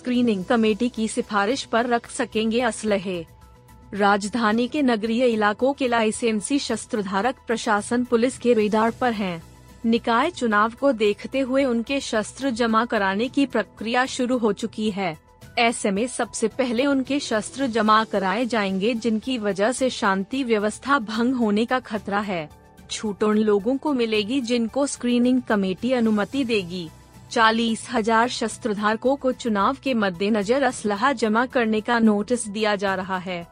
Screening committee की सिफारिश पर रख सकेंगे असलहे। राजधानी के नगरीय इलाकों के लाइसेंसी शस्त्रधारक प्रशासन पुलिस के रेडार पर हैं। निकाय चुनाव को देखते हुए उनके शस्त्र जमा कराने की प्रक्रिया शुरू हो चुकी है। ऐसे में सबसे पहले उनके शस्त्र जमा कराए जाएँगे, जिनकी वजह से शांति व्यवस्था भंग होने का खतरा है। छूट उन लोगों को मिलेगी, जिनको स्क्रीनिंग कमेटी अनुमति देगी। चालीस हज़ार शस्त्रधारकों को चुनाव के मद्देनजर असलहा जमा करने का नोटिस दिया जा रहा है।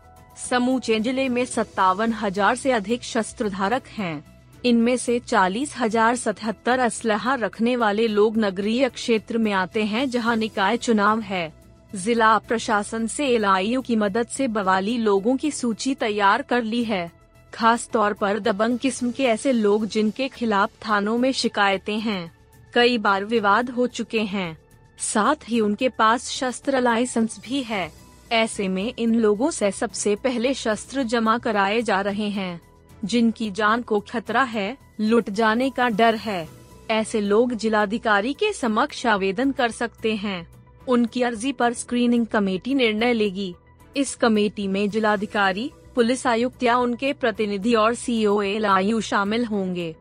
समूचे ज़िले में सत्तावन हज़ार ऐसी अधिक शस्त्रधारक हैं। इनमें से चालीस हज़ार सतहत्तर असलहा रखने वाले लोग नगरीय क्षेत्र में आते हैं जहाँ निकाय चुनाव है। जिला प्रशासन से एल की मदद से बवाली लोगों की सूची तैयार कर ली है। खास तौर पर दबंग किस्म के ऐसे लोग जिनके खिलाफ थानों में शिकायतें हैं। कई बार विवाद हो चुके हैं। साथ ही उनके पास शस्त्र लाइसेंस भी है। ऐसे में इन लोगों से सबसे पहले शस्त्र जमा कराए जा रहे हैं। जिनकी जान को खतरा है, लुट जाने का डर है। ऐसे लोग जिलाधिकारी के समक्ष आवेदन कर सकते हैं। उनकी अर्जी पर स्क्रीनिंग कमेटी निर्णय लेगी। इस कमेटी में जिलाधिकारी, पुलिस आयुक्त या उनके प्रतिनिधि और सीओ आयु शामिल होंगे।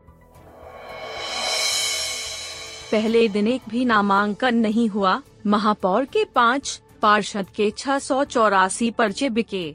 पहले दिन एक भी नामांकन नहीं हुआ। महापौर के पाँच, पार्षद के छह सौ चौरासी पर्चे बिके।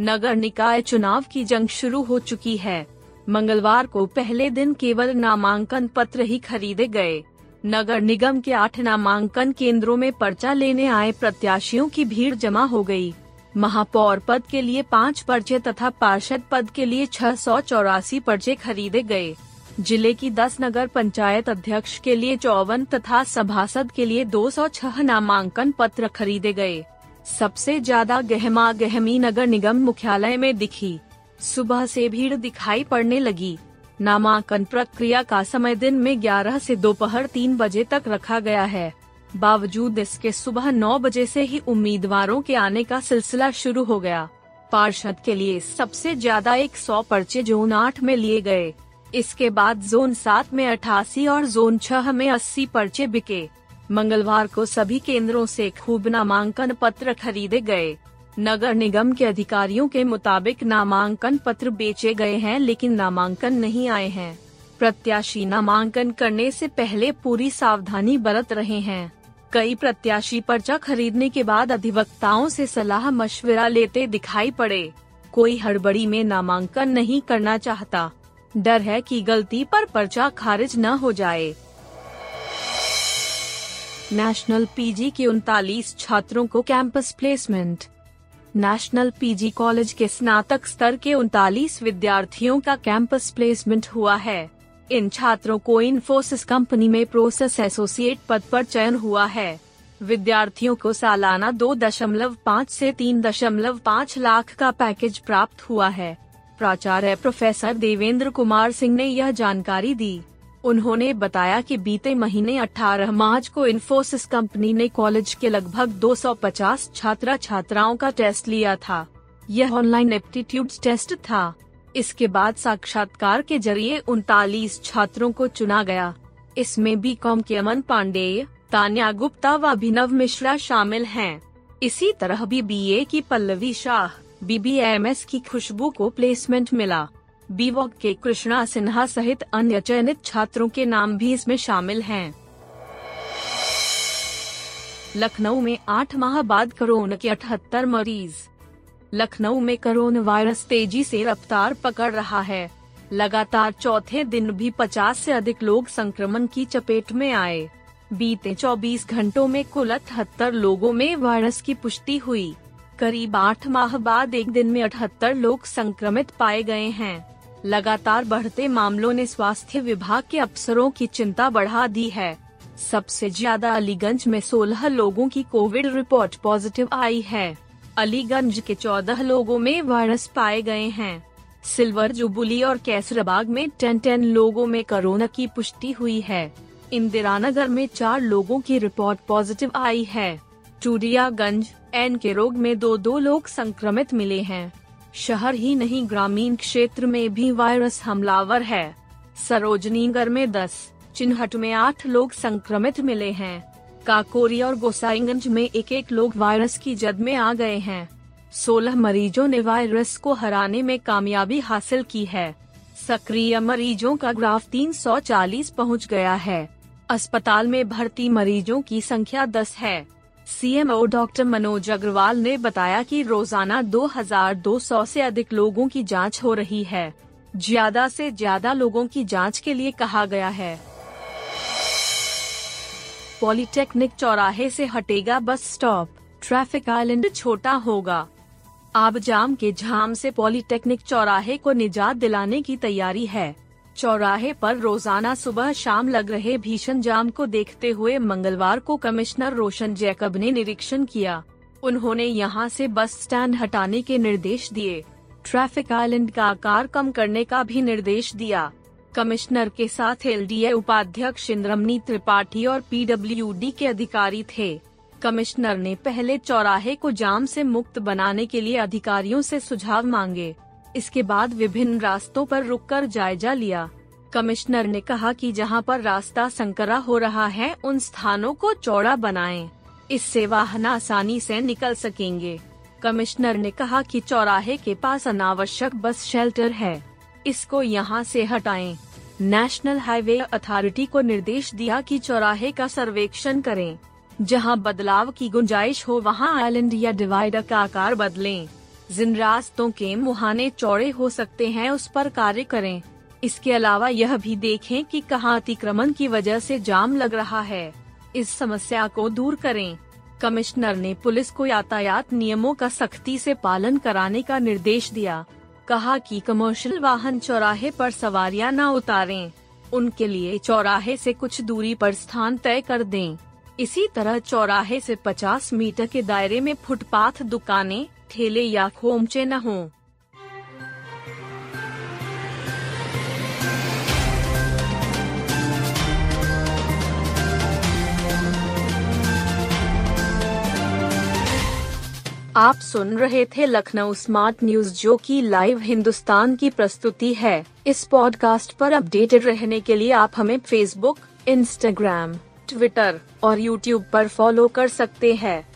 नगर निकाय चुनाव की जंग शुरू हो चुकी है। मंगलवार को पहले दिन केवल नामांकन पत्र ही खरीदे गए। नगर निगम के आठ नामांकन केंद्रों में पर्चा लेने आए प्रत्याशियों की भीड़ जमा हो गई। महापौर पद के लिए पाँच पर्चे तथा पार्षद पद के लिए छह सौ चौरासी पर्चे खरीदे गए। ज़िले की 10 नगर पंचायत अध्यक्ष के लिए चौवन तथा सभासद के लिए 206 नामांकन पत्र खरीदे गए। सबसे ज़्यादा गहमा गहमी नगर निगम मुख्यालय में दिखी। सुबह से भीड़ दिखाई पड़ने लगी। नामांकन प्रक्रिया का समय दिन में 11 से दोपहर तीन बजे तक रखा गया है। बावजूद इसके सुबह 9 बजे से ही उम्मीदवारों के आने का सिलसिला शुरू हो गया। पार्षद के लिए सबसे ज़्यादा 100 पर्चे जोन आठ में लिए गए। इसके बाद जोन सात में अठासी और जोन छह में अस्सी पर्चे बिके। मंगलवार को सभी केंद्रों से खूब नामांकन पत्र खरीदे गए। नगर निगम के अधिकारियों के मुताबिक नामांकन पत्र बेचे गए हैं, लेकिन नामांकन नहीं आए हैं। प्रत्याशी नामांकन करने से पहले पूरी सावधानी बरत रहे हैं। कई प्रत्याशी पर्चा खरीदने के बाद अधिवक्ताओं से सलाह मशविरा लेते दिखाई पड़े। कोई हड़बड़ी में नामांकन नहीं करना चाहता। डर है कि गलती पर पर्चा खारिज न हो जाए। नेशनल पीजी के उनतालीस छात्रों को campus placement national PG college के स्नातक स्तर के उनतालीस विद्यार्थियों का कैंपस प्लेसमेंट हुआ है। इन छात्रों को इन्फोसिस कंपनी में प्रोसेस एसोसिएट पद पर चयन हुआ है। विद्यार्थियों को सालाना दो दशमलव पाँच ऐसी तीन दशमलव पाँच लाख का पैकेज प्राप्त हुआ है। प्राचार्य प्रोफेसर देवेंद्र कुमार सिंह ने यह जानकारी दी। उन्होंने बताया कि बीते महीने 18 मार्च को इन्फोसिस कंपनी ने कॉलेज के लगभग 250 छात्रा छात्राओं का टेस्ट लिया था। यह ऑनलाइन एप्टीट्यूड टेस्ट था। इसके बाद साक्षात्कार के ज़रिए उनतालीस छात्रों को चुना गया। इसमें बी कॉम के अमन पांडेय, तान्या गुप्ता व अभिनव मिश्रा शामिल हैं। इसी तरह भी बीए की पल्लवी शाह। बीबीएमएस की खुशबू को प्लेसमेंट मिला। बीवॉक के कृष्णा सिन्हा सहित अन्य चयनित छात्रों के नाम भी इसमें शामिल हैं। लखनऊ में आठ माह बाद कोरोना के अठहत्तर मरीज़। लखनऊ में कोरोना वायरस तेज़ी से रफ्तार पकड़ रहा है। लगातार चौथे दिन भी 50 से अधिक लोग संक्रमण की चपेट में आए। बीते 24 घंटों में कुल अठहत्तर लोगों में वायरस की पुष्टि हुई। करीब आठ माह बाद एक दिन में अठहत्तर लोग संक्रमित पाए गए हैं। लगातार बढ़ते मामलों ने स्वास्थ्य विभाग के अफसरों की चिंता बढ़ा दी है। सबसे ज़्यादा अलीगंज में 16 लोगों की कोविड रिपोर्ट पॉजिटिव आई है। अलीगंज के 14 लोगों में वायरस पाए गए हैं। सिल्वर जुबुली और कैसरबाग में टेन टेन लोगों में कोरोना की पुष्टि हुई है। इंदिरानगर में चार लोगों की रिपोर्ट पॉजिटिव आई है। टूडियागंज एन के रोग में दो दो लोग संक्रमित मिले हैं। शहर ही नहीं, ग्रामीण क्षेत्र में भी वायरस हमलावर है। सरोजनीगर में दस, चिन्हट में आठ लोग संक्रमित मिले हैं। काकोरी और गोसाईगंज में एक एक लोग वायरस की जद में आ गए हैं। सोलह मरीजों ने वायरस को हराने में कामयाबी हासिल की है। सक्रिय मरीजों का ग्राफ 340 पहुँच गया है। अस्पताल में भर्ती मरीजों की संख्या 10 है। सीएमओ डॉक्टर मनोज अग्रवाल ने बताया कि रोज़ाना 2200 से अधिक लोगों की जाँच हो रही है। ज़्यादा से ज़्यादा लोगों की जाँच के लिए कहा गया है। पॉलिटेक्निक चौराहे से हटेगा बस स्टॉप। ट्रैफ़िक आइलैंड छोटा होगा। आब जाम के झाम से पॉलिटेक्निक चौराहे को निजात दिलाने की तैयारी है। चौराहे पर रोज़ाना सुबह शाम लग रहे भीषण जाम को देखते हुए मंगलवार को कमिश्नर रोशन जैकब ने निरीक्षण किया। उन्होंने यहाँ से बस स्टैंड हटाने के निर्देश दिए। ट्रैफ़िक आइलैंड का आकार कम करने का भी निर्देश दिया। कमिश्नर के साथ एलडीए उपाध्यक्ष इंद्रमनी त्रिपाठी और पीडब्ल्यूडी के अधिकारी थे। कमिश्नर ने पहले चौराहे को जाम से मुक्त बनाने के लिए अधिकारियों से सुझाव मांगे। इसके बाद विभिन्न रास्तों पर रुककर जायजा लिया कमिश्नर ने कहा कि जहाँ पर रास्ता संकरा हो रहा है, उन स्थानों को चौड़ा बनाएँ। इससे वाहन आसानी से निकल सकेंगे कमिश्नर ने कहा कि चौराहे के पास अनावश्यक बस शेल्टर है इसको यहाँ से हटाएँ। नेशनल हाईवे अथॉरिटी को निर्देश दिया कि चौराहे का सर्वेक्षण करें जहाँ बदलाव की गुंजाइश हो, वहाँ आइलैंड या डिवाइडर का आकार बदलें। जिन रास्तों के मुहाने चौड़े हो सकते हैं उस पर कार्य करें। इसके अलावा यह भी देखें कि कहाँ अतिक्रमण की वजह से जाम लग रहा है। इस समस्या को दूर करें। कमिश्नर ने पुलिस को यातायात नियमों का सख्ती से पालन कराने का निर्देश दिया। कहा कि कमर्शियल वाहन चौराहे पर सवारियाँ न उतारें। उनके लिए चौराहे से कुछ दूरी पर स्थान तय कर दें। इसी तरह चौराहे से 50 मीटर के दायरे में फुटपाथ दुकानें ठेले या खोमचे न हों। आप सुन रहे थे लखनऊ स्मार्ट न्यूज़, जो की लाइव हिंदुस्तान की प्रस्तुति है। इस पॉडकास्ट पर अपडेटेड रहने के लिए आप हमें फेसबुक इंस्टाग्राम ट्विटर और यूट्यूब पर फॉलो कर सकते हैं।